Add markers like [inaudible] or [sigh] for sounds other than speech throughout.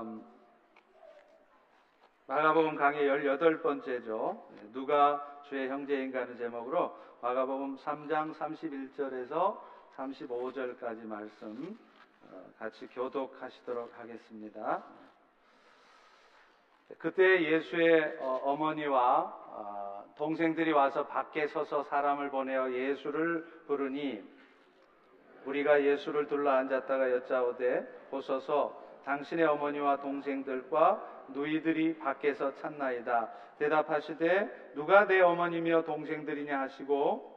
음, 마가복음 강의 18번째죠. 누가 주의 형제인가는 제목으로 마가복음 3장 31절에서 35절까지 말씀 어, 같이 교독하시도록 하겠습니다. 그때 예수의 어, 어머니와 아, 동생들이 와서 밖에 서서 사람을 보내어 예수를 부르니 우리가 예수를 둘러 앉았다가 여짜오되 보소서 당신의 어머니와 동생들과 누이들이 밖에서 찾나이다. 대답하시되 누가 내 어머니며 동생들이냐 하시고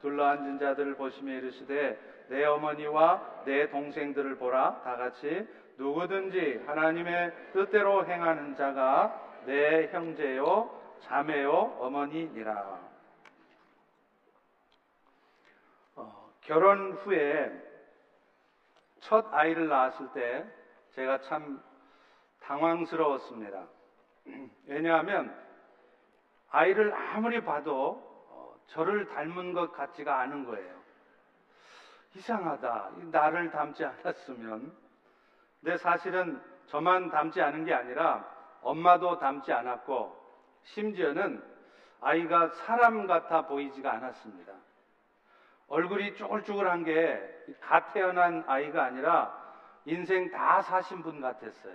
둘러앉은 자들을 보시며 이르시되 내 어머니와 내 동생들을 보라 다 같이 누구든지 하나님의 뜻대로 행하는 자가 내 형제요 자매요 어머니니라. 어, 결혼 후에 첫 아이를 낳았을 때 제가 참 당황스러웠습니다. [clears throat] 왜냐하면 아이를 아무리 봐도 어, 저를 닮은 것 같지가 않은 거예요. 이상하다. 나를 닮지 않았으면. 근데 사실은 저만 닮지 않은 게 아니라 엄마도 닮지 않았고 심지어는 아이가 사람 같아 보이지가 않았습니다. 얼굴이 쭈글쭈글한 게 갓 태어난 아이가 아니라 인생 다 사신 분 같았어요.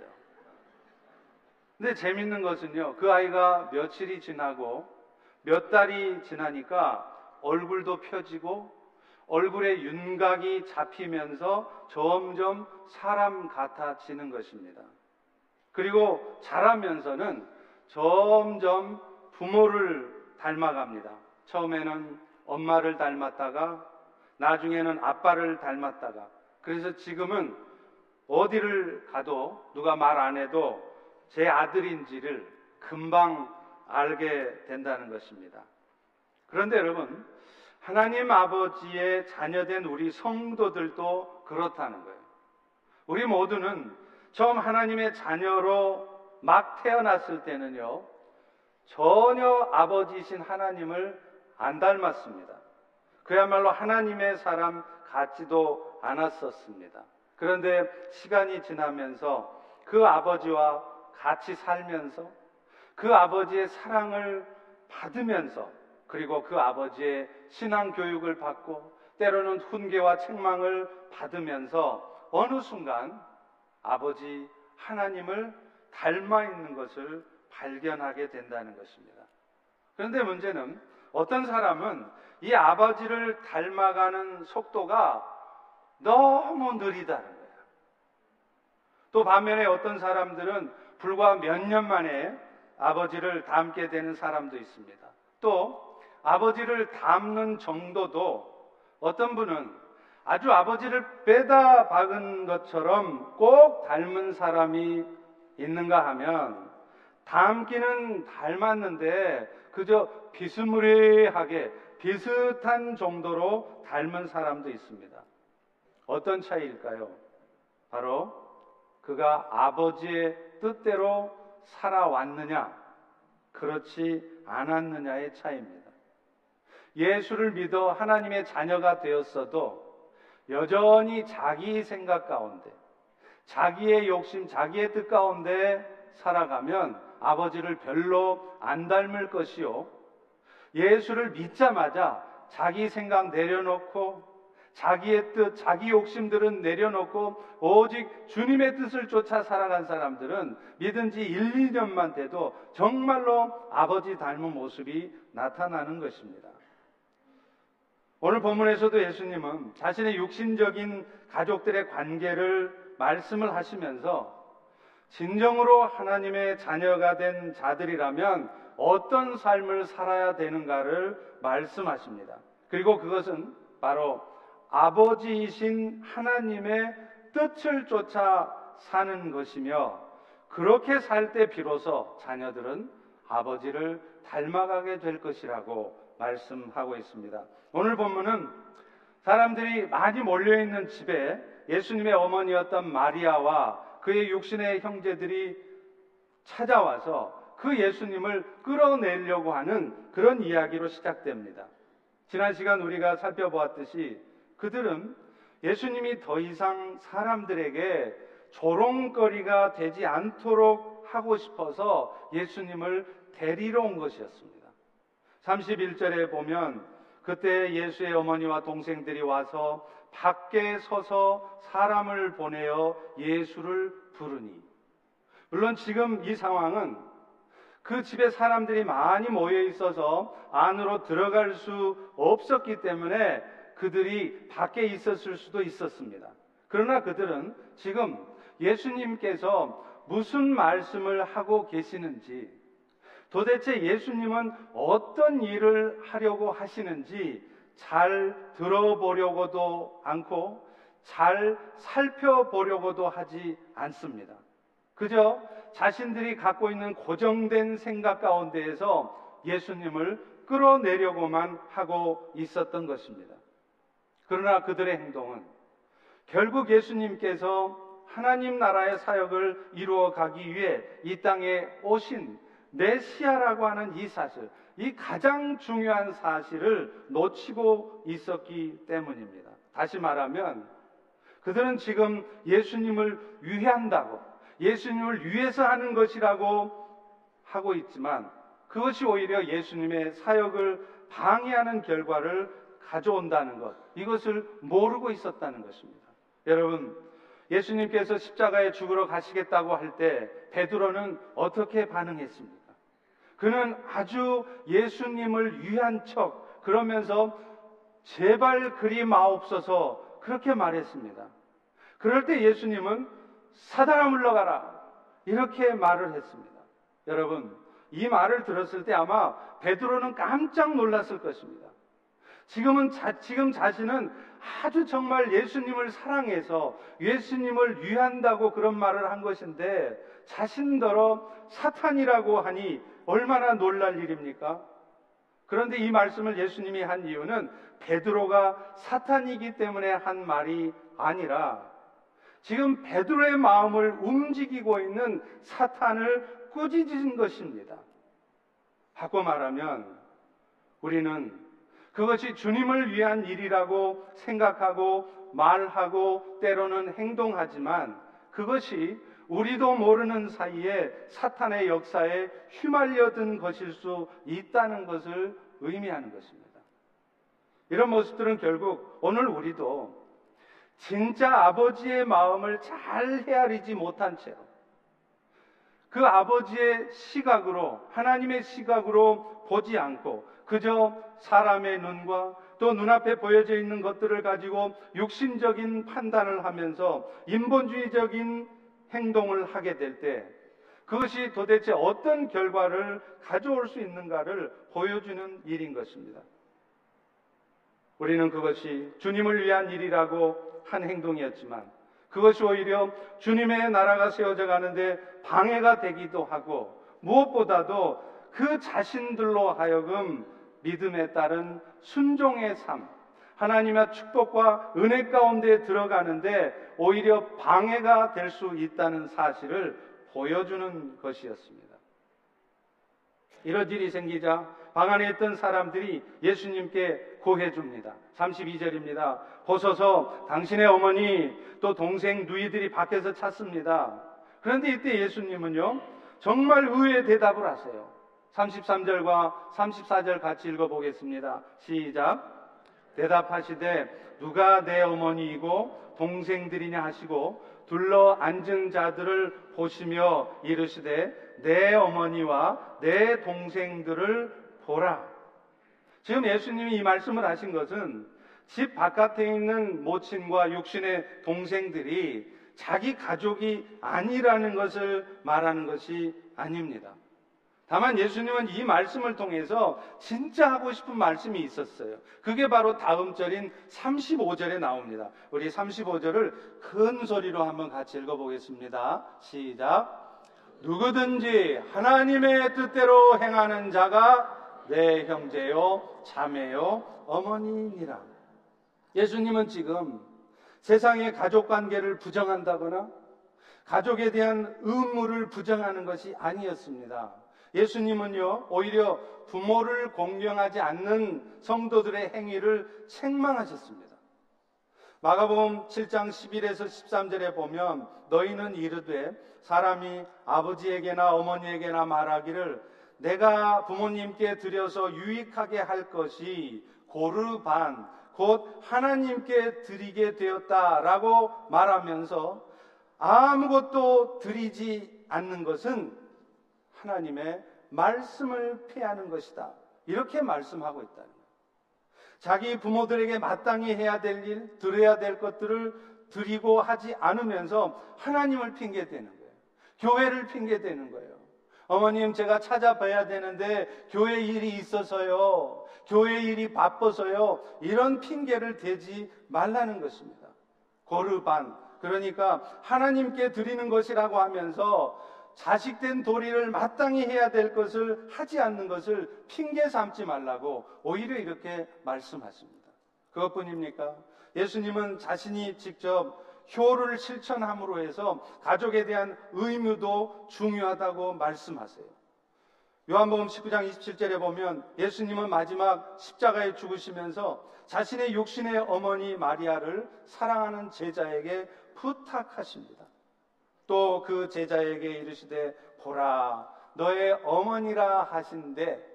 근데 재밌는 것은요, 그 아이가 며칠이 지나고 몇 달이 지나니까 얼굴도 펴지고 얼굴에 윤곽이 잡히면서 점점 사람 같아지는 것입니다. 그리고 자라면서는 점점 부모를 닮아갑니다. 처음에는 엄마를 닮았다가 나중에는 아빠를 닮았다가 그래서 지금은 어디를 가도 누가 말 안 해도 제 아들인지를 금방 알게 된다는 것입니다. 그런데 여러분, 하나님 아버지의 자녀된 우리 성도들도 그렇다는 거예요. 우리 모두는 처음 하나님의 자녀로 막 태어났을 때는요, 전혀 아버지이신 하나님을 안 닮았습니다. 그야말로 하나님의 사람 같지도 않았었습니다. 그런데 시간이 지나면서 그 아버지와 같이 살면서 그 아버지의 사랑을 받으면서 그리고 그 아버지의 신앙 교육을 받고 때로는 훈계와 책망을 받으면서 어느 순간 아버지 하나님을 닮아 있는 것을 발견하게 된다는 것입니다. 그런데 문제는 어떤 사람은 이 아버지를 닮아가는 속도가 너무 느리다는 거예요. 또 반면에 어떤 사람들은 불과 몇 년 만에 아버지를 닮게 되는 사람도 있습니다. 또 아버지를 닮는 정도도 어떤 분은 아주 아버지를 빼다 박은 것처럼 꼭 닮은 사람이 있는가 하면 닮기는 닮았는데 그저 비스무리하게 비슷한 정도로 닮은 사람도 있습니다. 어떤 차이일까요? 바로 그가 아버지의 뜻대로 살아왔느냐, 그렇지 않았느냐의 차이입니다. 예수를 믿어 하나님의 자녀가 되었어도 여전히 자기 생각 가운데, 자기의 욕심, 자기의 뜻 가운데 살아가면 아버지를 별로 안 닮을 것이요. 예수를 믿자마자 자기 생각 내려놓고 자기의 뜻, 자기 욕심들은 내려놓고 오직 주님의 뜻을 쫓아 살아간 사람들은 믿은 지 1, 2년만 돼도 정말로 아버지 닮은 모습이 나타나는 것입니다. 오늘 본문에서도 예수님은 자신의 육신적인 가족들의 관계를 말씀을 하시면서 진정으로 하나님의 자녀가 된 자들이라면 어떤 삶을 살아야 되는가를 말씀하십니다. 그리고 그것은 바로 아버지이신 하나님의 뜻을 쫓아 사는 것이며 그렇게 살 때 비로소 자녀들은 아버지를 닮아가게 될 것이라고 말씀하고 있습니다. 오늘 본문은 사람들이 많이 몰려있는 집에 예수님의 어머니였던 마리아와 그의 육신의 형제들이 찾아와서 그 예수님을 끌어내려고 하는 그런 이야기로 시작됩니다. 지난 시간 우리가 살펴보았듯이 그들은 예수님이 더 이상 사람들에게 조롱거리가 되지 않도록 하고 싶어서 예수님을 데리러 온 것이었습니다. 31절에 보면 그때 예수의 어머니와 동생들이 와서 밖에 서서 사람을 보내어 예수를 부르니 물론 지금 이 상황은 그 집에 사람들이 많이 모여 있어서 안으로 들어갈 수 없었기 때문에 그들이 밖에 있었을 수도 있었습니다. 그러나 그들은 지금 예수님께서 무슨 말씀을 하고 계시는지 도대체 예수님은 어떤 일을 하려고 하시는지 잘 들어보려고도 않고 잘 살펴보려고도 하지 않습니다. 그저 자신들이 갖고 있는 고정된 생각 가운데에서 예수님을 끌어내려고만 하고 있었던 것입니다. 그러나 그들의 행동은 결국 예수님께서 하나님 나라의 사역을 이루어 가기 위해 이 땅에 오신 메시아라고 하는 이 사실, 이 가장 중요한 사실을 놓치고 있었기 때문입니다. 다시 말하면 그들은 지금 예수님을 위한다고 예수님을 위해서 하는 것이라고 하고 있지만 그것이 오히려 예수님의 사역을 방해하는 결과를 가져온다는 것, 이것을 모르고 있었다는 것입니다. 여러분, 예수님께서 십자가에 죽으러 가시겠다고 할 때 베드로는 어떻게 반응했습니까? 그는 아주 예수님을 위한 척 그러면서 제발 그리 마옵소서 그렇게 말했습니다. 그럴 때 예수님은 사단아 물러가라 이렇게 말을 했습니다. 여러분 이 말을 들었을 때 아마 베드로는 깜짝 놀랐을 것입니다. 지금은 자, 지금 자신은 아주 정말 예수님을 사랑해서 예수님을 위한다고 그런 말을 한 것인데 자신더러 사탄이라고 하니 얼마나 놀랄 일입니까? 그런데 이 말씀을 예수님이 한 이유는 베드로가 사탄이기 때문에 한 말이 아니라 지금 베드로의 마음을 움직이고 있는 사탄을 꾸짖은 것입니다. 바꿔 말하면 우리는 그것이 주님을 위한 일이라고 생각하고 말하고 때로는 행동하지만 그것이 우리도 모르는 사이에 사탄의 역사에 휘말려든 것일 수 있다는 것을 의미하는 것입니다. 이런 모습들은 결국 오늘 우리도 진짜 아버지의 마음을 잘 헤아리지 못한 채로 그 아버지의 시각으로 하나님의 시각으로 보지 않고 그저 사람의 눈과 또 눈앞에 보여져 있는 것들을 가지고 육신적인 판단을 하면서 인본주의적인 행동을 하게 될 때 그것이 도대체 어떤 결과를 가져올 수 있는가를 보여주는 일인 것입니다. 우리는 그것이 주님을 위한 일이라고 한 행동이었지만 그것이 오히려 주님의 나라가 세워져 가는데 방해가 되기도 하고 무엇보다도 그 자신들로 하여금 믿음에 따른 순종의 삶, 하나님의 축복과 은혜 가운데 들어가는데 오히려 방해가 될 수 있다는 사실을 보여주는 것이었습니다. 이런 일이 생기자 방 안에 있던 사람들이 예수님께 고해 줍니다. 32절입니다. 보소서 당신의 어머니 또 동생 누이들이 밖에서 찾습니다. 그런데 이때 예수님은요, 정말 의외의 대답을 하세요. 33절과 34절 같이 읽어 보겠습니다. 시작. 대답하시되 누가 내 어머니이고 동생들이냐 하시고 둘러 앉은 자들을 보시며 이르시되 내 어머니와 내 동생들을 보라. 지금 예수님이 이 말씀을 하신 것은 집 바깥에 있는 모친과 육신의 동생들이 자기 가족이 아니라는 것을 말하는 것이 아닙니다. 다만 예수님은 이 말씀을 통해서 진짜 하고 싶은 말씀이 있었어요. 그게 바로 다음 절인 35절에 나옵니다. 우리 35절을 큰 소리로 한번 같이 읽어보겠습니다. 시작. 누구든지 하나님의 뜻대로 행하는 자가 내 형제요, 자매요, 어머니니라. 예수님은 지금 세상의 가족 관계를 부정한다거나 가족에 대한 의무를 부정하는 것이 아니었습니다. 예수님은요, 오히려 부모를 공경하지 않는 성도들의 행위를 책망하셨습니다. 마가복음 7장 11에서 13절에 보면 너희는 이르되 사람이 아버지에게나 어머니에게나 말하기를 내가 부모님께 드려서 유익하게 할 것이 고르반 곧 하나님께 드리게 되었다라고 말하면서 아무것도 드리지 않는 것은 하나님의 말씀을 폐하는 것이다. 이렇게 말씀하고 거예요. 자기 부모들에게 마땅히 해야 될 일, 드려야 될 것들을 드리고 하지 않으면서 하나님을 핑계대는 거예요. 교회를 핑계대는 거예요. 어머님, 제가 찾아봐야 되는데 교회 일이 있어서요. 교회 일이 바빠서요. 이런 핑계를 대지 말라는 것입니다. 고르반. 그러니까 하나님께 드리는 것이라고 하면서 자식된 도리를 마땅히 해야 될 것을 하지 않는 것을 핑계 삼지 말라고 오히려 이렇게 말씀하십니다. 그것뿐입니까? 예수님은 자신이 직접 효를 실천함으로 해서 가족에 대한 의무도 중요하다고 말씀하세요. 요한복음 19장 27절에 보면 예수님은 마지막 십자가에 죽으시면서 자신의 육신의 어머니 마리아를 사랑하는 제자에게 부탁하십니다. 또 그 제자에게 이르시되 보라 너의 어머니라 하신데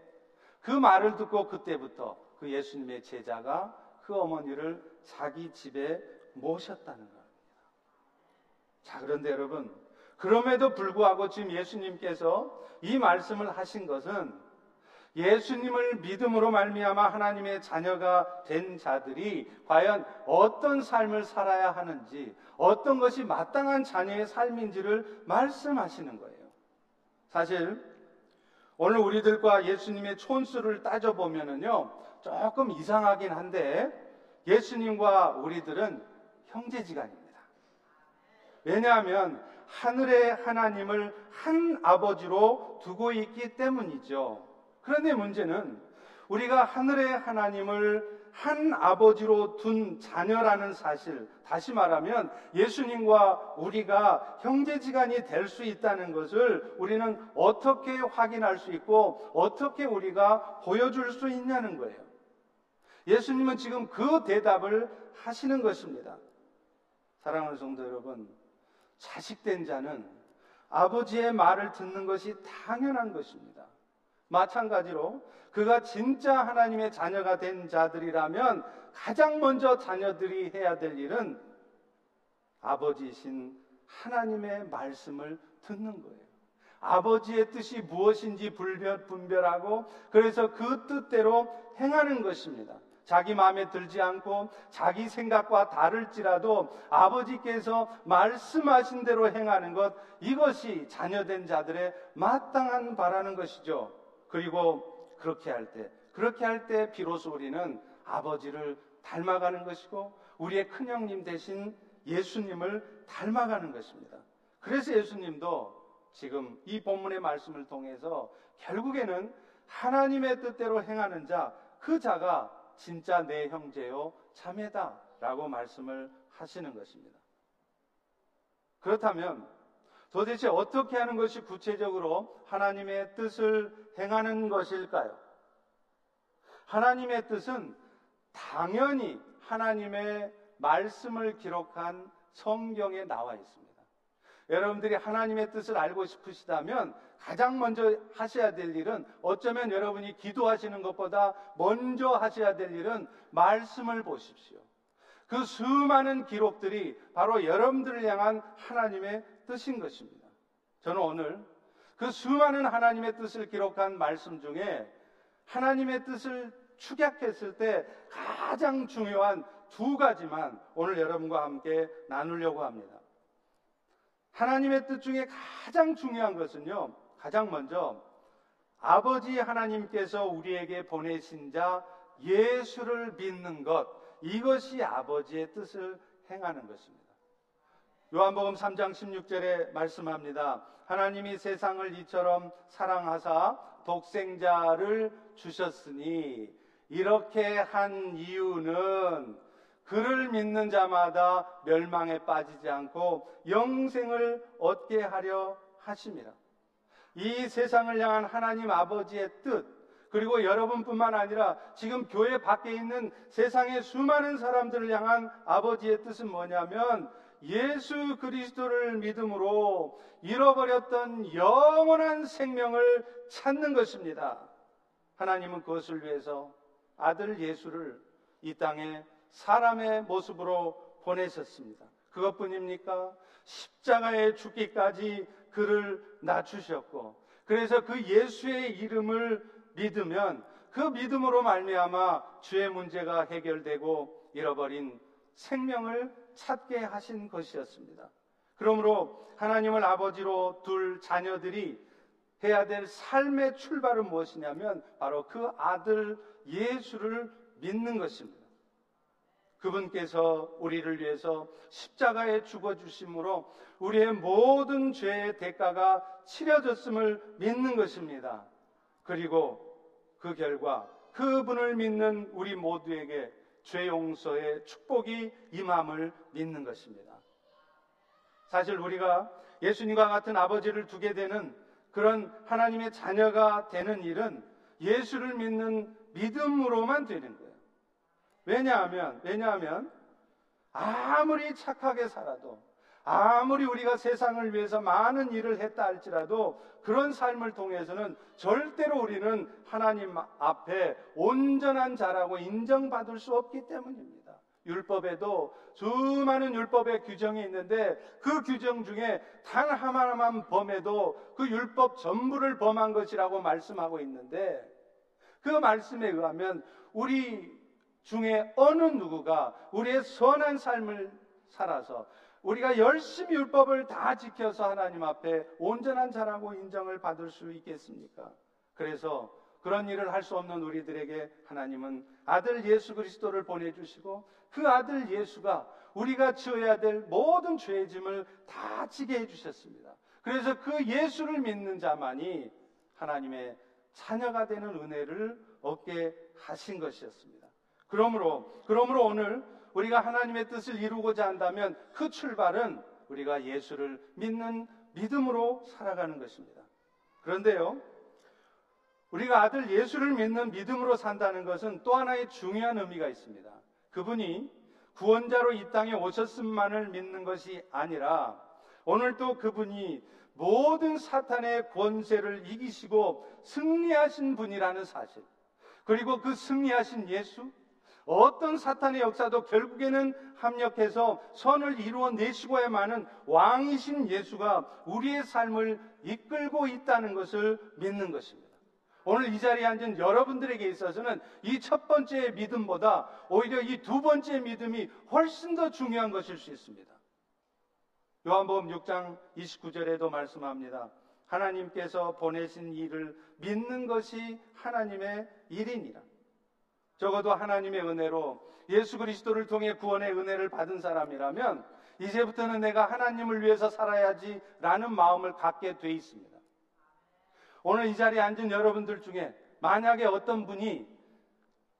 그 말을 듣고 그때부터 그 예수님의 제자가 그 어머니를 자기 집에 모셨다는 겁니다. 자, 그런데 여러분, 그럼에도 불구하고 지금 예수님께서 이 말씀을 하신 것은 예수님을 믿음으로 말미암아 하나님의 자녀가 된 자들이 과연 어떤 삶을 살아야 하는지, 어떤 것이 마땅한 자녀의 삶인지를 말씀하시는 거예요. 사실 오늘 우리들과 예수님의 촌수를 따져 보면은요, 조금 이상하긴 한데, 예수님과 우리들은 형제지간입니다. 왜냐하면 하늘의 하나님을 한 아버지로 두고 있기 때문이죠. 그런데 문제는 우리가 하늘의 하나님을 한 아버지로 둔 자녀라는 사실, 다시 말하면 예수님과 우리가 형제지간이 될 수 있다는 것을 우리는 어떻게 확인할 수 있고 어떻게 우리가 보여줄 수 있냐는 거예요. 예수님은 지금 그 대답을 하시는 것입니다. 사랑하는 성도 여러분, 자식된 자는 아버지의 말을 듣는 것이 당연한 것입니다. 마찬가지로 그가 진짜 하나님의 자녀가 된 자들이라면 가장 먼저 자녀들이 해야 될 일은 아버지이신 하나님의 말씀을 듣는 거예요. 아버지의 뜻이 무엇인지 분별하고 그래서 그 뜻대로 행하는 것입니다. 자기 마음에 들지 않고 자기 생각과 다를지라도 아버지께서 말씀하신 대로 행하는 것 이것이 자녀된 자들의 마땅한 바라는 것이죠. 그리고 그렇게 할 때, 그렇게 할 때 비로소 우리는 아버지를 닮아가는 것이고 우리의 큰형님 대신 예수님을 닮아가는 것입니다. 그래서 예수님도 지금 이 본문의 말씀을 통해서 결국에는 하나님의 뜻대로 행하는 자, 그 자가 진짜 내 형제요 자매다 라고 말씀을 하시는 것입니다. 그렇다면 도대체 어떻게 하는 것이 구체적으로 하나님의 뜻을 행하는 것일까요? 하나님의 뜻은 당연히 하나님의 말씀을 기록한 성경에 나와 있습니다. 여러분들이 하나님의 뜻을 알고 싶으시다면 가장 먼저 하셔야 될 일은 어쩌면 여러분이 기도하시는 것보다 먼저 하셔야 될 일은 말씀을 보십시오. 그 수많은 기록들이 바로 여러분들을 향한 하나님의 뜻인 것입니다. 저는 오늘 그 수많은 하나님의 뜻을 기록한 말씀 중에 하나님의 뜻을 축약했을 때 가장 중요한 두 가지만 오늘 여러분과 함께 나누려고 합니다. 하나님의 뜻 중에 가장 중요한 것은요, 가장 먼저 아버지 하나님께서 우리에게 보내신 자 예수를 믿는 것, 이것이 아버지의 뜻을 행하는 것입니다. 요한복음 3장 16절에 말씀합니다. 하나님이 세상을 이처럼 사랑하사 독생자를 주셨으니 이렇게 한 이유는 그를 믿는 자마다 멸망에 빠지지 않고 영생을 얻게 하려 하심이라. 이 세상을 향한 하나님 아버지의 뜻, 그리고 여러분뿐만 아니라 지금 교회 밖에 있는 세상의 수많은 사람들을 향한 아버지의 뜻은 뭐냐면 예수 그리스도를 믿음으로 잃어버렸던 영원한 생명을 찾는 것입니다. 하나님은 그것을 위해서 아들 예수를 이 땅에 사람의 모습으로 보내셨습니다. 그것뿐입니까? 십자가에 죽기까지 그를 낮추셨고 그래서 그 예수의 이름을 믿으면 그 믿음으로 말미암아 주의 문제가 해결되고 잃어버린 생명을 찾게 하신 것이었습니다. 그러므로 하나님을 아버지로 둘 자녀들이 해야 될 삶의 출발은 무엇이냐면 바로 그 아들 예수를 믿는 것입니다. 그분께서 우리를 위해서 십자가에 죽어 주심으로 우리의 모든 죄의 대가가 치려졌음을 믿는 것입니다. 그리고 그 결과 그분을 믿는 우리 모두에게 죄 용서의 축복이 임함을 믿는 것입니다. 사실 우리가 예수님과 같은 아버지를 두게 되는 그런 하나님의 자녀가 되는 일은 예수를 믿는 믿음으로만 되는 거예요. 왜냐하면, 왜냐하면 아무리 착하게 살아도 아무리 우리가 세상을 위해서 많은 일을 했다 할지라도 그런 삶을 통해서는 절대로 우리는 하나님 앞에 온전한 자라고 인정받을 수 없기 때문입니다. 율법에도 수많은 율법의 규정이 있는데 그 규정 중에 단 하나만 범해도 그 율법 전부를 범한 것이라고 말씀하고 있는데 그 말씀에 의하면 우리 중에 어느 누구가 우리의 선한 삶을 살아서 우리가 열심히 율법을 다 지켜서 하나님 앞에 온전한 자라고 인정을 받을 수 있겠습니까? 그래서 그런 일을 할 수 없는 우리들에게 하나님은 아들 예수 그리스도를 보내주시고 그 아들 예수가 우리가 지어야 될 모든 죄의 짐을 다 지게 해주셨습니다. 그래서 그 예수를 믿는 자만이 하나님의 자녀가 되는 은혜를 얻게 하신 것이었습니다. 그러므로, 그러므로 오늘 우리가 하나님의 뜻을 이루고자 한다면 그 출발은 우리가 예수를 믿는 믿음으로 살아가는 것입니다. 그런데요, 우리가 아들 예수를 믿는 믿음으로 산다는 것은 또 하나의 중요한 의미가 있습니다. 그분이 구원자로 이 땅에 오셨음만을 믿는 것이 아니라 오늘 또 그분이 모든 사탄의 권세를 이기시고 승리하신 분이라는 사실. 그리고 그 승리하신 예수, 어떤 사탄의 역사도 결국에는 합력해서 선을 이루어 내시고야만은 왕이신 예수가 우리의 삶을 이끌고 있다는 것을 믿는 것입니다. 오늘 이 자리에 앉은 여러분들에게 있어서는 이 첫 번째 믿음보다 오히려 이 두 번째 믿음이 훨씬 더 중요한 것일 수 있습니다. 요한복음 6장 29절에도 말씀합니다. 하나님께서 보내신 일을 믿는 것이 하나님의 일이니라. 적어도 하나님의 은혜로 예수 그리스도를 통해 구원의 은혜를 받은 사람이라면 이제부터는 내가 하나님을 위해서 살아야지라는 마음을 갖게 돼 있습니다. 오늘 이 자리에 앉은 여러분들 중에 만약에 어떤 분이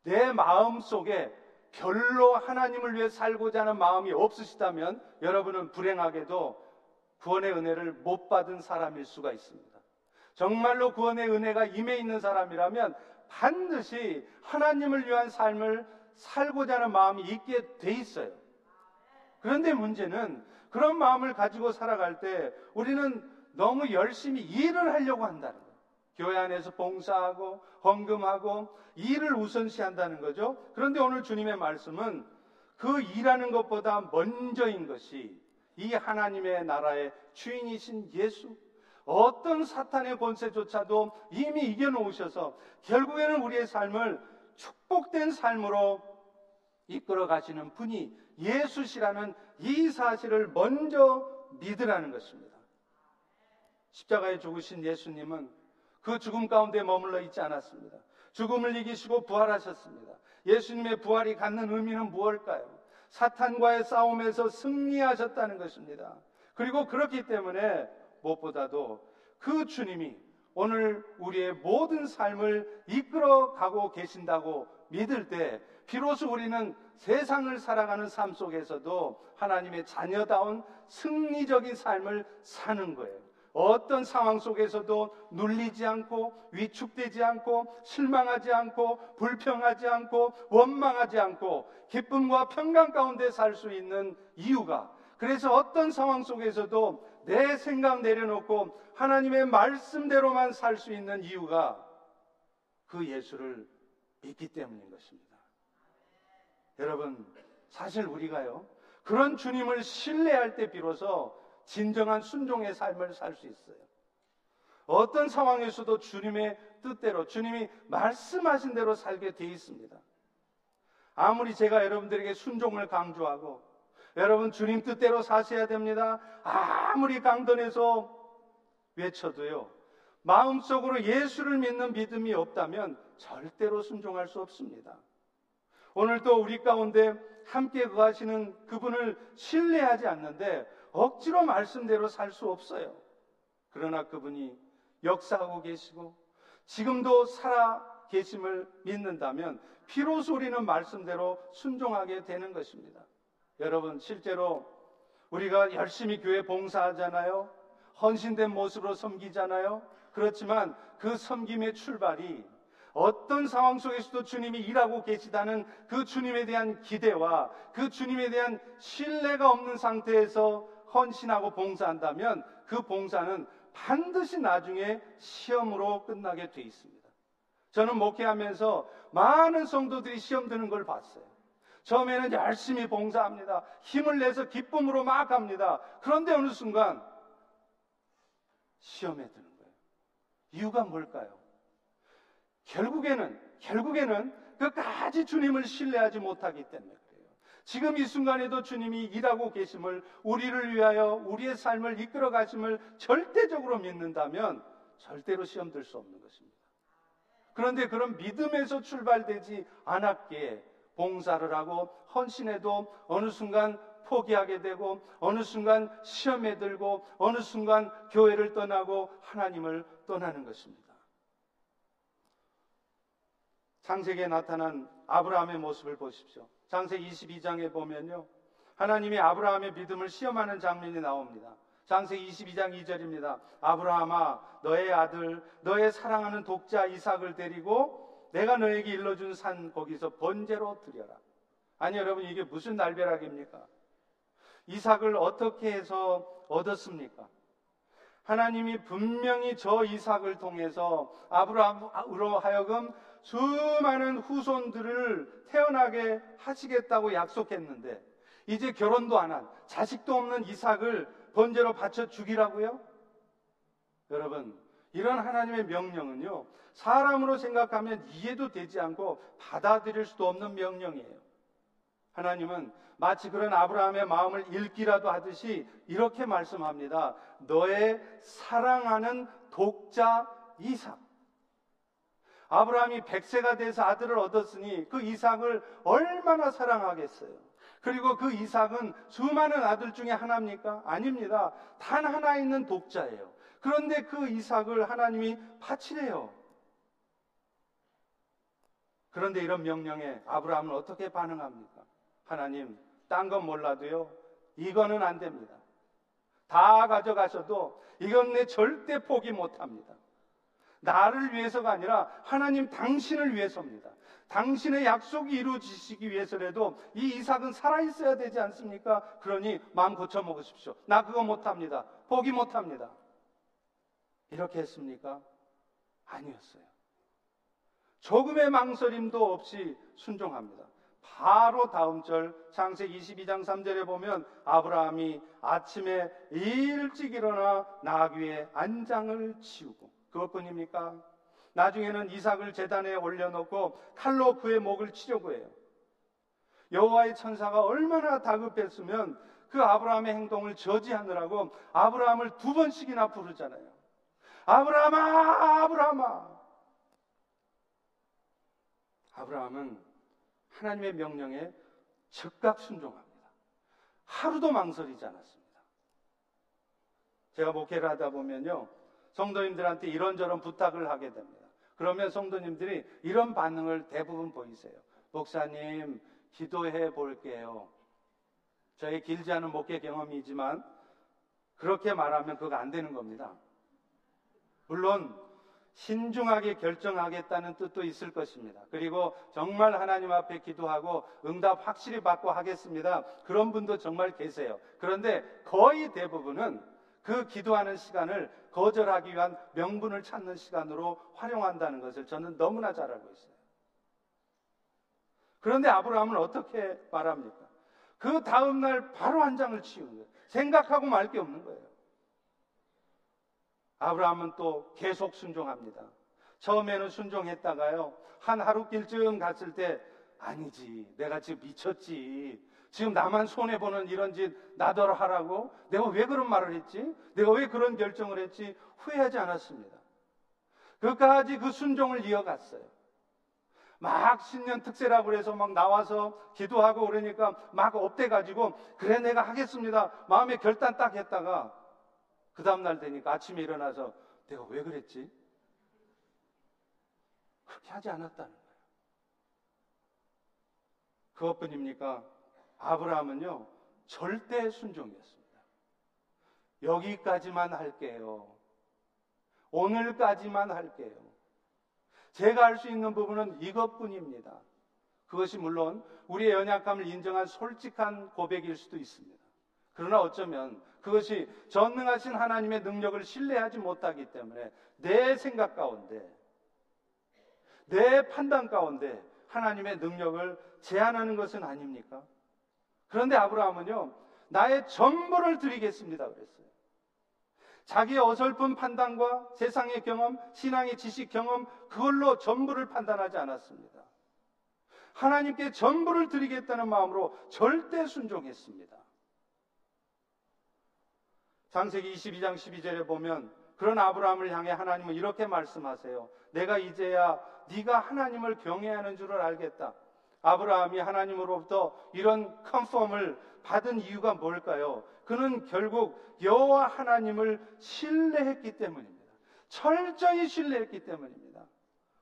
내 마음 속에 별로 하나님을 위해 살고자 하는 마음이 없으시다면 여러분은 불행하게도 구원의 은혜를 못 받은 사람일 수가 있습니다. 정말로 구원의 은혜가 임해 있는 사람이라면 반드시 하나님을 위한 삶을 살고자 하는 마음이 있게 돼 있어요. 그런데 문제는 그런 마음을 가지고 살아갈 때 우리는 너무 열심히 일을 하려고 한다는 거예요. 교회 안에서 봉사하고 헌금하고 일을 우선시한다는 거죠. 그런데 오늘 주님의 말씀은 그 일하는 것보다 먼저인 것이 이 하나님의 나라의 주인이신 예수, 어떤 사탄의 권세조차도 이미 이겨놓으셔서 결국에는 우리의 삶을 축복된 삶으로 이끌어 가시는 분이 예수시라는 이 사실을 먼저 믿으라는 것입니다. 십자가에 죽으신 예수님은 그 죽음 가운데 머물러 있지 않았습니다. 죽음을 이기시고 부활하셨습니다. 예수님의 부활이 갖는 의미는 무엇일까요? 사탄과의 싸움에서 승리하셨다는 것입니다. 그리고 그렇기 때문에 무엇보다도 그 주님이 오늘 우리의 모든 삶을 이끌어 가고 계신다고 믿을 때 비로소 우리는 세상을 살아가는 삶 속에서도 하나님의 자녀다운 승리적인 삶을 사는 거예요. 어떤 상황 속에서도 눌리지 않고 위축되지 않고 실망하지 않고 불평하지 않고 원망하지 않고 기쁨과 평강 가운데 살 수 있는 이유가 그래서 어떤 상황 속에서도 내 생각 내려놓고 하나님의 말씀대로만 살 수 있는 이유가 그 예수를 믿기 때문인 것입니다. 여러분, 사실 우리가요, 그런 주님을 신뢰할 때 비로소 진정한 순종의 삶을 살 수 있어요. 어떤 상황에서도 주님의 뜻대로, 주님이 말씀하신 대로 살게 돼 있습니다. 아무리 제가 여러분들에게 순종을 강조하고, 여러분 주님 뜻대로 사셔야 됩니다. 아무리 강단해서 외쳐도요, 마음속으로 예수를 믿는 믿음이 없다면 절대로 순종할 수 없습니다. 오늘도 우리 가운데 함께 거하시는 그분을 신뢰하지 않는데 억지로 말씀대로 살 수 없어요. 그러나 그분이 역사하고 계시고 지금도 살아 계심을 믿는다면 비로소 우리는 말씀대로 순종하게 되는 것입니다. 여러분 실제로 우리가 열심히 교회 봉사하잖아요. 헌신된 모습으로 섬기잖아요. 그렇지만 그 섬김의 출발이 어떤 상황 속에서도 주님이 일하고 계시다는 그 주님에 대한 기대와 그 주님에 대한 신뢰가 없는 상태에서 헌신하고 봉사한다면 그 봉사는 반드시 나중에 시험으로 끝나게 돼 있습니다. 저는 목회하면서 많은 성도들이 시험 드는 걸 봤어요. 처음에는 열심히 봉사합니다. 힘을 내서 기쁨으로 막 합니다. 그런데 어느 순간 시험에 드는 거예요. 이유가 뭘까요? 결국에는, 결국에는 끝까지 주님을 신뢰하지 못하기 때문에 그래요. 지금 이 순간에도 주님이 일하고 계심을 우리를 위하여 우리의 삶을 이끌어 가심을 절대적으로 믿는다면 절대로 시험 들 수 없는 것입니다. 그런데 그런 믿음에서 출발되지 않았기에 봉사를 하고 헌신해도 어느 순간 포기하게 되고 어느 순간 시험에 들고 어느 순간 교회를 떠나고 하나님을 떠나는 것입니다. 창세기에 나타난 아브라함의 모습을 보십시오. 창세기 22장에 보면요. 하나님이 아브라함의 믿음을 시험하는 장면이 나옵니다. 창세기 22장 2절입니다. 아브라함아, 너의 아들, 너의 사랑하는 독자 이삭을 데리고 내가 너에게 일러준 산 거기서 번제로 드려라. 아니 여러분 이게 무슨 날벼락입니까? 이삭을 어떻게 해서 얻었습니까? 하나님이 분명히 저 이삭을 통해서 아브라함으로 하여금 수많은 후손들을 태어나게 하시겠다고 약속했는데 이제 결혼도 안 한 자식도 없는 이삭을 번제로 바쳐 죽이라고요? 여러분, 이런 하나님의 명령은요, 사람으로 생각하면 이해도 되지 않고 받아들일 수도 없는 명령이에요. 하나님은 마치 그런 아브라함의 마음을 읽기라도 하듯이 이렇게 말씀합니다. 너의 사랑하는 독자 이삭. 아브라함이 백세가 돼서 아들을 얻었으니 그 이삭을 얼마나 사랑하겠어요. 그리고 그 이삭은 수많은 아들 중에 하나입니까? 아닙니다. 단 하나 있는 독자예요. 그런데 그 이삭을 하나님이 바치래요. 그런데 이런 명령에 아브라함은 어떻게 반응합니까? 하나님, 딴 건 몰라도요, 이거는 안 됩니다. 다 가져가셔도 이건 내 절대 포기 못 합니다. 나를 위해서가 아니라 하나님 당신을 위해서입니다. 당신의 약속이 이루어지시기 위해서라도 이 이삭은 살아있어야 되지 않습니까? 그러니 마음 고쳐 먹으십시오. 나 그거 못합니다. 포기 못합니다. 이렇게 했습니까? 아니었어요. 조금의 망설임도 없이 순종합니다. 바로 다음 절 창세기 22장 3절에 보면 아브라함이 아침에 일찍 일어나 나귀의 안장을 치우고 그것뿐입니까? 나중에는 이삭을 재단에 올려놓고 칼로 그의 목을 치려고 해요. 여호와의 천사가 얼마나 다급했으면 그 아브라함의 행동을 저지하느라고 아브라함을 두 번씩이나 부르잖아요. 아브라함아, 아브라함아. 아브라함은 하나님의 명령에 즉각 순종합니다. 하루도 망설이지 않았습니다. 제가 목회를 하다 보면요. 성도님들한테 이런저런 부탁을 하게 됩니다. 그러면 성도님들이 이런 반응을 대부분 보이세요. 목사님, 기도해 볼게요. 저의 길지 않은 목회 경험이지만 그렇게 말하면 그거 안 되는 겁니다. 물론 신중하게 결정하겠다는 뜻도 있을 것입니다. 그리고 정말 하나님 앞에 기도하고 응답 확실히 받고 하겠습니다. 그런 분도 정말 계세요. 그런데 거의 대부분은 그 기도하는 시간을 거절하기 위한 명분을 찾는 시간으로 활용한다는 것을 저는 너무나 잘 알고 있어요. 그런데 아브라함은 어떻게 말합니까? 그 다음날 바로 한 장을 치우는 거예요. 생각하고 말 게 없는 거예요. 아브라함은 또 계속 순종합니다. 처음에는 순종했다가요. 한 하루길쯤 갔을 때 아니지. 내가 지금 미쳤지. 지금 나만 손해보는 이런 짓 나더러 하라고? 내가 왜 그런 말을 했지? 내가 왜 그런 결정을 했지? 후회하지 않았습니다. 그까지 그 순종을 이어갔어요. 막 신년 특세라고 그래서 막 나와서 기도하고 그러니까 막 업돼가지고 그래 내가 하겠습니다. 마음에 결단 딱 했다가 그 다음날 되니까 아침에 일어나서 내가 왜 그랬지? 그렇게 하지 않았다는 거예요. 그것뿐입니까? 아브라함은요, 절대 순종이었습니다. 여기까지만 할게요. 오늘까지만 할게요. 제가 할 수 있는 부분은 이것뿐입니다. 그것이 물론 우리의 연약함을 인정한 솔직한 고백일 수도 있습니다. 그러나 어쩌면 그것이 전능하신 하나님의 능력을 신뢰하지 못하기 때문에 내 생각 가운데, 내 판단 가운데 하나님의 능력을 제한하는 것은 아닙니까? 그런데 아브라함은요, 나의 전부를 드리겠습니다. 그랬어요. 자기의 어설픈 판단과 세상의 경험, 신앙의 지식 경험, 그걸로 전부를 판단하지 않았습니다. 하나님께 전부를 드리겠다는 마음으로 절대 순종했습니다. 창세기 22장 12절에 보면 그런 아브라함을 향해 하나님은 이렇게 말씀하세요. 내가 이제야 네가 하나님을 경외하는 줄을 알겠다. 아브라함이 하나님으로부터 이런 컨펌을 받은 이유가 뭘까요? 그는 결국 여호와 하나님을 신뢰했기 때문입니다. 철저히 신뢰했기 때문입니다.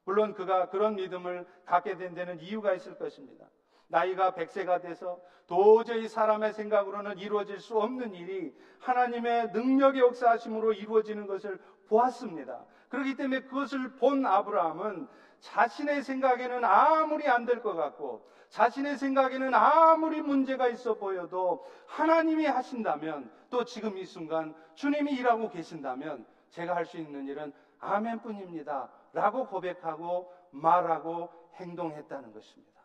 물론 그가 그런 믿음을 갖게 된 데는 이유가 있을 것입니다. 나이가 100세가 돼서 도저히 사람의 생각으로는 이루어질 수 없는 일이 하나님의 능력의 역사하심으로 이루어지는 것을 보았습니다. 그렇기 때문에 그것을 본 아브라함은 자신의 생각에는 아무리 안 될 것 같고 자신의 생각에는 아무리 문제가 있어 보여도 하나님이 하신다면 또 지금 이 순간 주님이 일하고 계신다면 제가 할 수 있는 일은 아멘뿐입니다. 라고 고백하고 말하고 행동했다는 것입니다.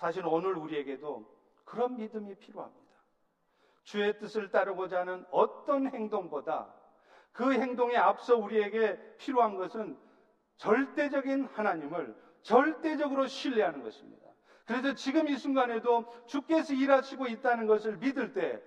사실 오늘 우리에게도 그런 믿음이 필요합니다. 주의 뜻을 따르고자 하는 어떤 행동보다 그 행동에 앞서 우리에게 필요한 것은 절대적인 하나님을 절대적으로 신뢰하는 것입니다. 그래서 지금 이 순간에도 주께서 일하시고 있다는 것을 믿을 때,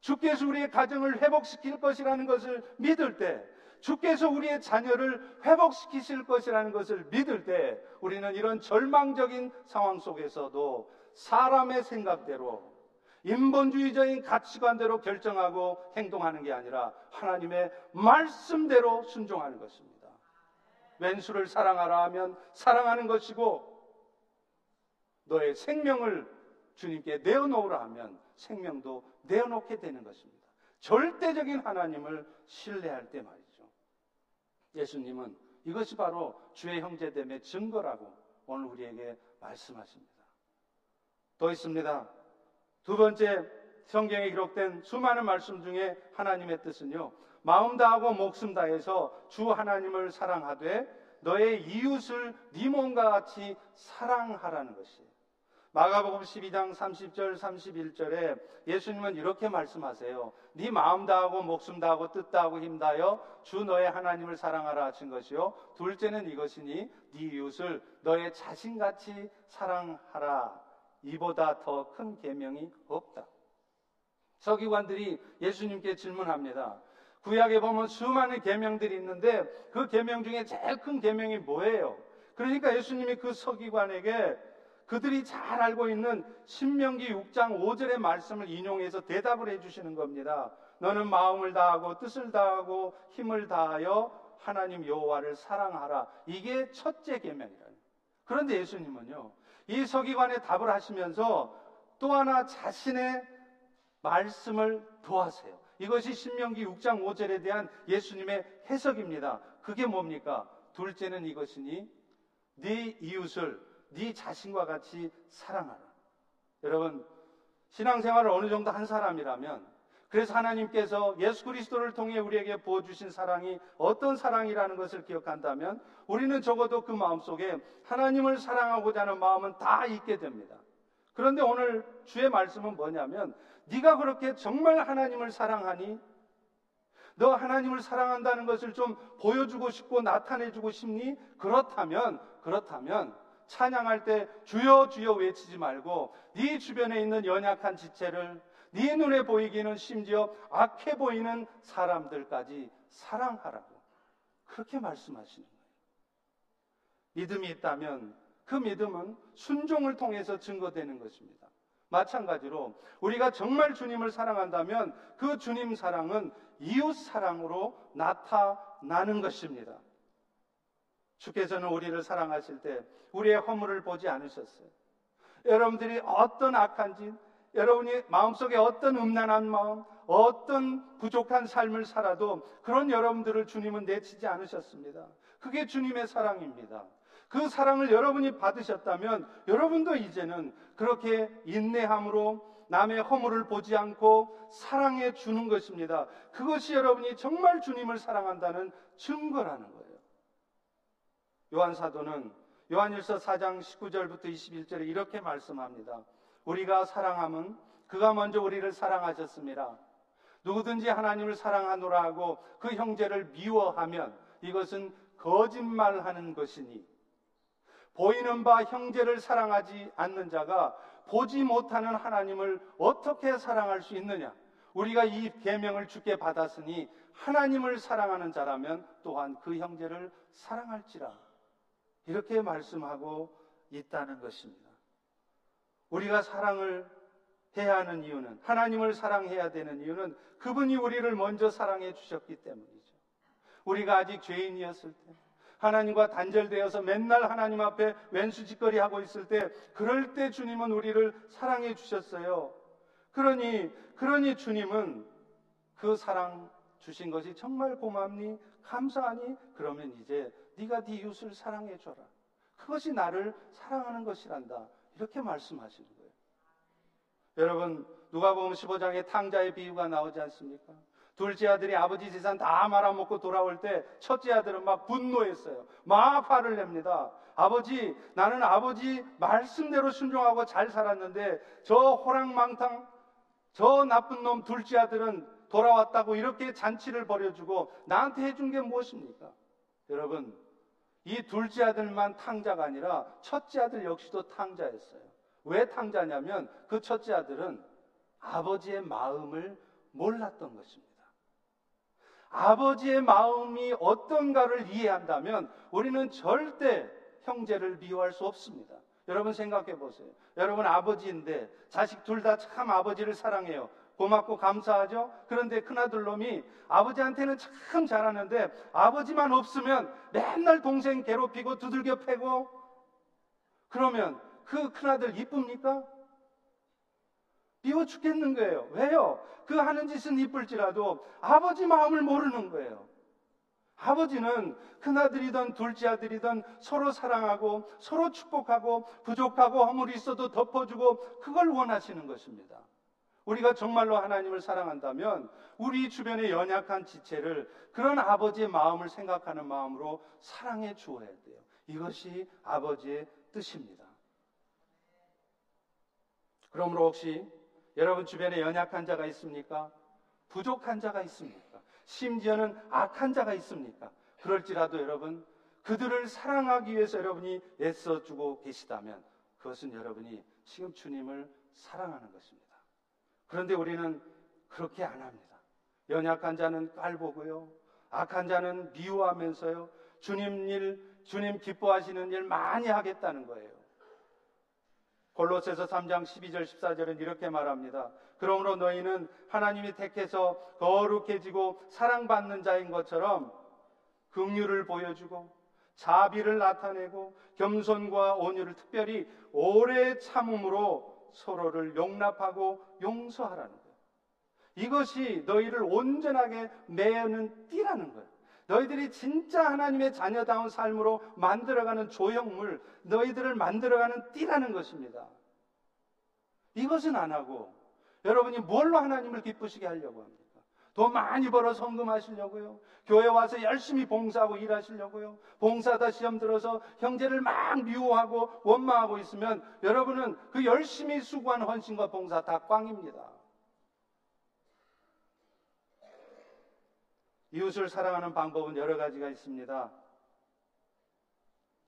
주께서 우리의 가정을 회복시킬 것이라는 것을 믿을 때, 주께서 우리의 자녀를 회복시키실 것이라는 것을 믿을 때, 우리는 이런 절망적인 상황 속에서도 사람의 생각대로 인본주의적인 가치관대로 결정하고 행동하는 게 아니라 하나님의 말씀대로 순종하는 것입니다. 왼수를 사랑하라 하면 사랑하는 것이고 너의 생명을 주님께 내어놓으라 하면 생명도 내어놓게 되는 것입니다. 절대적인 하나님을 신뢰할 때 말이죠. 예수님은 이것이 바로 주의 형제됨의 증거라고 오늘 우리에게 말씀하십니다. 또 있습니다. 두 번째 성경에 기록된 수많은 말씀 중에 하나님의 뜻은요. 마음 다하고 목숨 다해서 주 하나님을 사랑하되 너의 이웃을 네 몸과 같이 사랑하라는 것이에요. 마가복음 12장 30절 31절에 예수님은 이렇게 말씀하세요. 네 마음 다하고 목숨 다하고 뜻 다하고 힘 다하여 주 너의 하나님을 사랑하라 하신 것이요. 둘째는 이것이니 네 이웃을 너의 자신같이 사랑하라. 이보다 더 큰 계명이 없다. 서기관들이 예수님께 질문합니다. 구약에 보면 수많은 계명들이 있는데 그 계명 중에 제일 큰 계명이 뭐예요? 그러니까 예수님이 그 서기관에게 그들이 잘 알고 있는 신명기 6장 5절의 말씀을 인용해서 대답을 해 주시는 겁니다. 너는 마음을 다하고 뜻을 다하고 힘을 다하여 하나님 여호와를 사랑하라. 이게 첫째 계명이라. 그런데 예수님은요. 이 서기관의 답을 하시면서 또 하나 자신의 말씀을 도하세요. 이것이 신명기 6장 5절에 대한 예수님의 해석입니다. 그게 뭡니까? 둘째는 이것이니 네 이웃을 네 자신과 같이 사랑하라. 여러분 신앙생활을 어느 정도 한 사람이라면 그래서 하나님께서 예수 그리스도를 통해 우리에게 부어주신 사랑이 어떤 사랑이라는 것을 기억한다면 우리는 적어도 그 마음속에 하나님을 사랑하고자 하는 마음은 다 있게 됩니다. 그런데 오늘 주의 말씀은 뭐냐면 네가 그렇게 정말 하나님을 사랑하니 너 하나님을 사랑한다는 것을 좀 보여주고 싶고 나타내주고 싶니? 그렇다면 그렇다면 찬양할 때 주여 주여 외치지 말고 네 주변에 있는 연약한 지체를 네 눈에 보이기는 심지어 악해 보이는 사람들까지 사랑하라고 그렇게 말씀하시는 거예요. 믿음이 있다면 그 믿음은 순종을 통해서 증거되는 것입니다. 마찬가지로 우리가 정말 주님을 사랑한다면 그 주님 사랑은 이웃 사랑으로 나타나는 것입니다. 주께서는 우리를 사랑하실 때 우리의 허물을 보지 않으셨어요. 여러분들이 어떤 악한 짓, 여러분이 마음속에 어떤 음란한 마음, 어떤 부족한 삶을 살아도 그런 여러분들을 주님은 내치지 않으셨습니다. 그게 주님의 사랑입니다. 그 사랑을 여러분이 받으셨다면 여러분도 이제는 그렇게 인내함으로 남의 허물을 보지 않고 사랑해 주는 것입니다. 그것이 여러분이 정말 주님을 사랑한다는 증거라는 거예요. 요한 사도는 요한일서 4장 19절부터 21절에 이렇게 말씀합니다. 우리가 사랑함은 그가 먼저 우리를 사랑하셨습니다. 누구든지 하나님을 사랑하노라 하고 그 형제를 미워하면 이것은 거짓말하는 것이니 보이는 바 형제를 사랑하지 않는 자가 보지 못하는 하나님을 어떻게 사랑할 수 있느냐? 우리가 이 계명을 주께 받았으니 하나님을 사랑하는 자라면 또한 그 형제를 사랑할지라. 이렇게 말씀하고 있다는 것입니다. 우리가 사랑을 해야 하는 이유는 하나님을 사랑해야 되는 이유는 그분이 우리를 먼저 사랑해 주셨기 때문이죠. 우리가 아직 죄인이었을 때 하나님과 단절되어서 맨날 하나님 앞에 왼수짓거리 하고 있을 때 그럴 때 주님은 우리를 사랑해 주셨어요. 그러니 그러니 주님은 그 사랑 주신 것이 정말 고맙니 감사하니 그러면 이제 네가 네 이웃을 사랑해 줘라. 그것이 나를 사랑하는 것이란다. 이렇게 말씀하시는 거예요. 여러분 누가복음 15장에 탕자의 비유가 나오지 않습니까? 둘째 아들이 아버지 재산 다 말아먹고 돌아올 때 첫째 아들은 막 분노했어요. 막 화를 냅니다. 아버지, 나는 아버지 말씀대로 순종하고 잘 살았는데 저 호랑망탕, 저 나쁜 놈 둘째 아들은 돌아왔다고 이렇게 잔치를 벌여주고 나한테 해준 게 무엇입니까? 여러분, 이 둘째 아들만 탕자가 아니라 첫째 아들 역시도 탕자였어요. 왜 탕자냐면 그 첫째 아들은 아버지의 마음을 몰랐던 것입니다. 아버지의 마음이 어떤가를 이해한다면 우리는 절대 형제를 미워할 수 없습니다. 여러분 생각해 보세요. 여러분 아버지인데 자식 둘 다 참 아버지를 사랑해요. 고맙고 감사하죠? 그런데 큰아들 놈이 아버지한테는 참 잘하는데 아버지만 없으면 맨날 동생 괴롭히고 두들겨 패고 그러면 그 큰아들 이쁩니까? 미워 죽겠는 거예요. 왜요? 그 하는 짓은 이쁠지라도 아버지 마음을 모르는 거예요. 아버지는 큰아들이든 둘째 아들이든 서로 사랑하고 서로 축복하고 부족하고 허물이 있어도 덮어주고 그걸 원하시는 것입니다. 우리가 정말로 하나님을 사랑한다면 우리 주변의 연약한 지체를 그런 아버지의 마음을 생각하는 마음으로 사랑해 주어야 돼요. 이것이 아버지의 뜻입니다. 그러므로 혹시 여러분 주변에 연약한 자가 있습니까? 부족한 자가 있습니까? 심지어는 악한 자가 있습니까? 그럴지라도 여러분 그들을 사랑하기 위해서 여러분이 애써주고 계시다면 그것은 여러분이 지금 주님을 사랑하는 것입니다. 그런데 우리는 그렇게 안 합니다. 연약한 자는 깔보고요. 악한 자는 미워하면서요. 주님 일, 주님 기뻐하시는 일 많이 하겠다는 거예요. 골로새서 3장 12절 14절은 이렇게 말합니다. 그러므로 너희는 하나님이 택해서 거룩해지고 사랑받는 자인 것처럼 긍휼을 보여주고 자비를 나타내고 겸손과 온유를 특별히 오래 참음으로 서로를 용납하고 용서하라는 거예요. 이것이 너희를 온전하게 매는 띠라는 거예요. 너희들이 진짜 하나님의 자녀다운 삶으로 만들어가는 조형물, 너희들을 만들어가는 띠라는 것입니다. 이것은 안 하고 여러분이 뭘로 하나님을 기쁘시게 하려고 합니까? 돈 많이 벌어 성금하시려고요. 교회 와서 열심히 봉사하고 일하시려고요. 봉사다 시험 들어서 형제를 막 미워하고 원망하고 있으면 여러분은 그 열심히 수고한 헌신과 봉사 다 꽝입니다. 이웃을 사랑하는 방법은 여러 가지가 있습니다.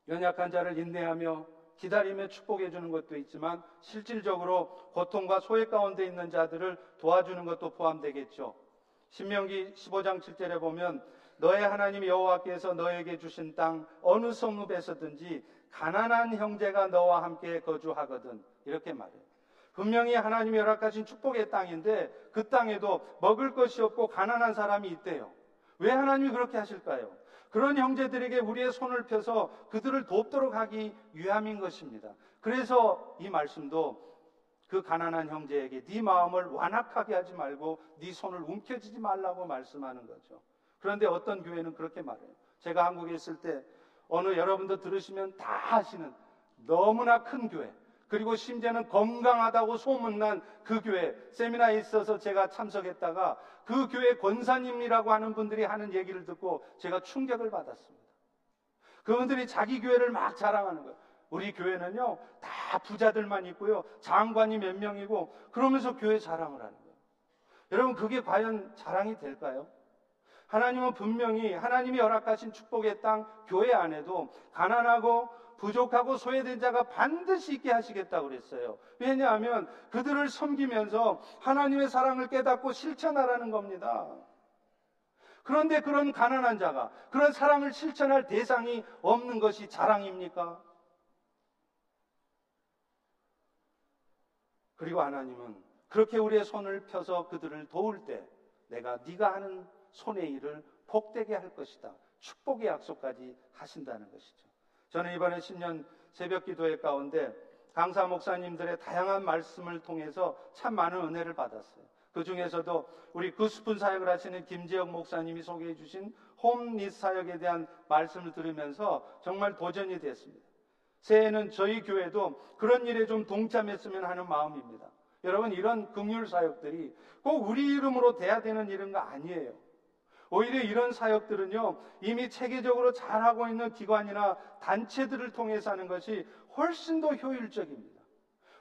연약한 자를 인내하며 기다리며 축복해 주는 것도 있지만 실질적으로 고통과 소외 가운데 있는 자들을 도와주는 것도 포함되겠죠. 신명기 15장 7절에 보면 너의 하나님 여호와께서 너에게 주신 땅 어느 성읍에서든지 가난한 형제가 너와 함께 거주하거든 이렇게 말해요. 분명히 하나님이 허락하신 축복의 땅인데 그 땅에도 먹을 것이 없고 가난한 사람이 있대요. 왜 하나님이 그렇게 하실까요? 그런 형제들에게 우리의 손을 펴서 그들을 돕도록 하기 위함인 것입니다. 그래서 이 말씀도 그 가난한 형제에게 네 마음을 완악하게 하지 말고 네 손을 움켜쥐지 말라고 말씀하는 거죠. 그런데 어떤 교회는 그렇게 말해요. 제가 한국에 있을 때 어느 여러분도 들으시면 다 하시는 너무나 큰 교회 그리고 심지어는 건강하다고 소문난 그 교회 세미나에 있어서 제가 참석했다가 그 교회 권사님이라고 하는 분들이 하는 얘기를 듣고 제가 충격을 받았습니다. 그분들이 자기 교회를 막 자랑하는 거예요. 우리 교회는요, 다 부자들만 있고요, 장관이 몇 명이고, 그러면서 교회 자랑을 하는 거예요. 여러분, 그게 과연 자랑이 될까요? 하나님은 분명히 하나님이 허락하신 축복의 땅 교회 안에도 가난하고 부족하고 소외된 자가 반드시 있게 하시겠다고 그랬어요. 왜냐하면 그들을 섬기면서 하나님의 사랑을 깨닫고 실천하라는 겁니다. 그런데 그런 가난한 자가 그런 사랑을 실천할 대상이 없는 것이 자랑입니까? 그리고 하나님은 그렇게 우리의 손을 펴서 그들을 도울 때 내가 네가 하는 손의 일을 복되게 할 것이다. 축복의 약속까지 하신다는 것이죠. 저는 이번에 신년 새벽 기도회 가운데 강사 목사님들의 다양한 말씀을 통해서 참 많은 은혜를 받았어요. 그 중에서도 우리 구스푼 사역을 하시는 김재영 목사님이 소개해 주신 홈릿 사역에 대한 말씀을 들으면서 정말 도전이 됐습니다. 새해에는 저희 교회도 그런 일에 좀 동참했으면 하는 마음입니다. 여러분 이런 긍휼 사역들이 꼭 우리 이름으로 돼야 되는 일은 거 아니에요. 오히려 이런 사역들은요, 이미 체계적으로 잘하고 있는 기관이나 단체들을 통해서 하는 것이 훨씬 더 효율적입니다.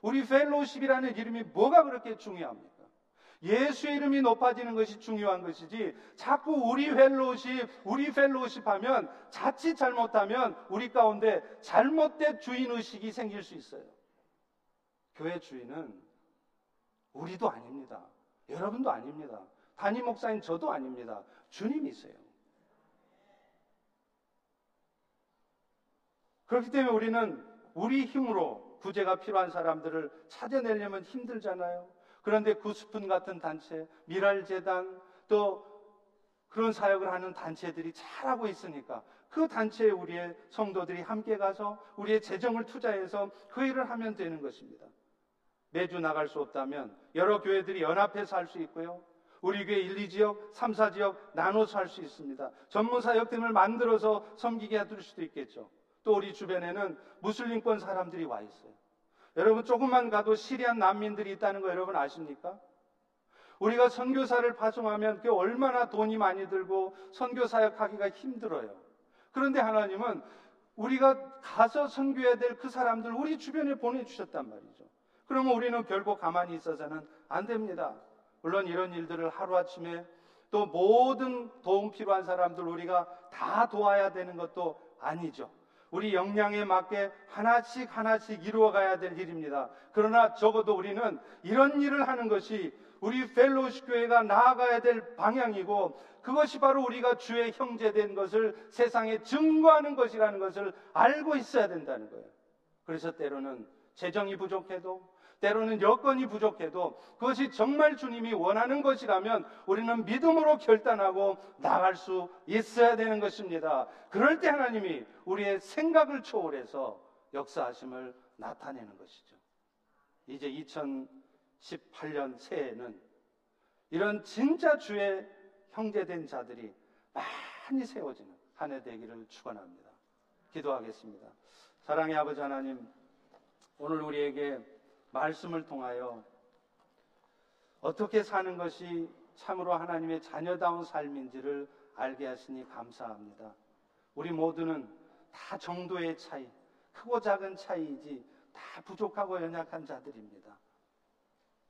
우리 Fellowship이라는 이름이 뭐가 그렇게 중요합니까? 예수의 이름이 높아지는 것이 중요한 것이지 자꾸 우리 Fellowship, 우리 Fellowship 하면 자칫 잘못하면 우리 가운데 잘못된 주인 의식이 생길 수 있어요. 교회 주인은 우리도 아닙니다. 여러분도 아닙니다. 담임 목사인 저도 아닙니다. 주님이세요. 그렇기 때문에 우리는 우리 힘으로 구제가 필요한 사람들을 찾아내려면 힘들잖아요. 그런데 구스푼 같은 단체, 미랄재단, 또 그런 사역을 하는 단체들이 잘하고 있으니까 그 단체에 우리의 성도들이 함께 가서 우리의 재정을 투자해서 그 일을 하면 되는 것입니다. 매주 나갈 수 없다면 여러 교회들이 연합해서 할 수 있고요. 우리 교회 1, 2지역, 3, 4지역 나눠서 할 수 있습니다. 전문 사역팀을 만들어서 섬기게 해둘 수도 있겠죠. 또 우리 주변에는 무슬림권 사람들이 와 있어요. 여러분 조금만 가도 시리안 난민들이 있다는 거 여러분 아십니까? 우리가 선교사를 파송하면 그 얼마나 돈이 많이 들고 선교 사역하기가 힘들어요. 그런데 하나님은 우리가 가서 선교해야 될 그 사람들 우리 주변에 보내주셨단 말이죠. 그러면 우리는 결국 가만히 있어서는 안 됩니다. 물론 이런 일들을 하루아침에 또 모든 도움 필요한 사람들 우리가 다 도와야 되는 것도 아니죠. 우리 역량에 맞게 하나씩 하나씩 이루어가야 될 일입니다. 그러나 적어도 우리는 이런 일을 하는 것이 우리 펠로시 교회가 나아가야 될 방향이고 그것이 바로 우리가 주의 형제된 것을 세상에 증거하는 것이라는 것을 알고 있어야 된다는 거예요. 그래서 때로는 재정이 부족해도 때로는 여건이 부족해도 그것이 정말 주님이 원하는 것이라면 우리는 믿음으로 결단하고 나갈 수 있어야 되는 것입니다. 그럴 때 하나님이 우리의 생각을 초월해서 역사하심을 나타내는 것이죠. 이제 2018년 새해에는 이런 진짜 주의 형제된 자들이 많이 세워지는 한 해 되기를 축원합니다. 기도하겠습니다. 사랑의 아버지 하나님, 오늘 우리에게 말씀을 통하여 어떻게 사는 것이 참으로 하나님의 자녀다운 삶인지를 알게 하시니 감사합니다. 우리 모두는 다 정도의 차이, 크고 작은 차이이지 다 부족하고 연약한 자들입니다.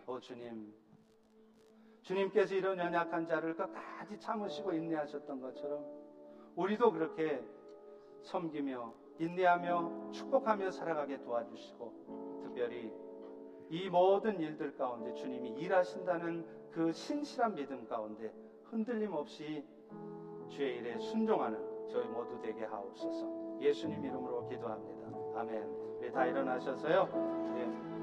오 주님, 주님께서 이런 연약한 자를 끝까지 참으시고 인내하셨던 것처럼 우리도 그렇게 섬기며 인내하며 축복하며 살아가게 도와주시고 특별히 이 모든 일들 가운데 주님이 일하신다는 그 신실한 믿음 가운데 흔들림 없이 주의 일에 순종하는 저희 모두 되게 하옵소서. 예수님 이름으로 기도합니다. 아멘. 우리 다 일어나셔서요. 예.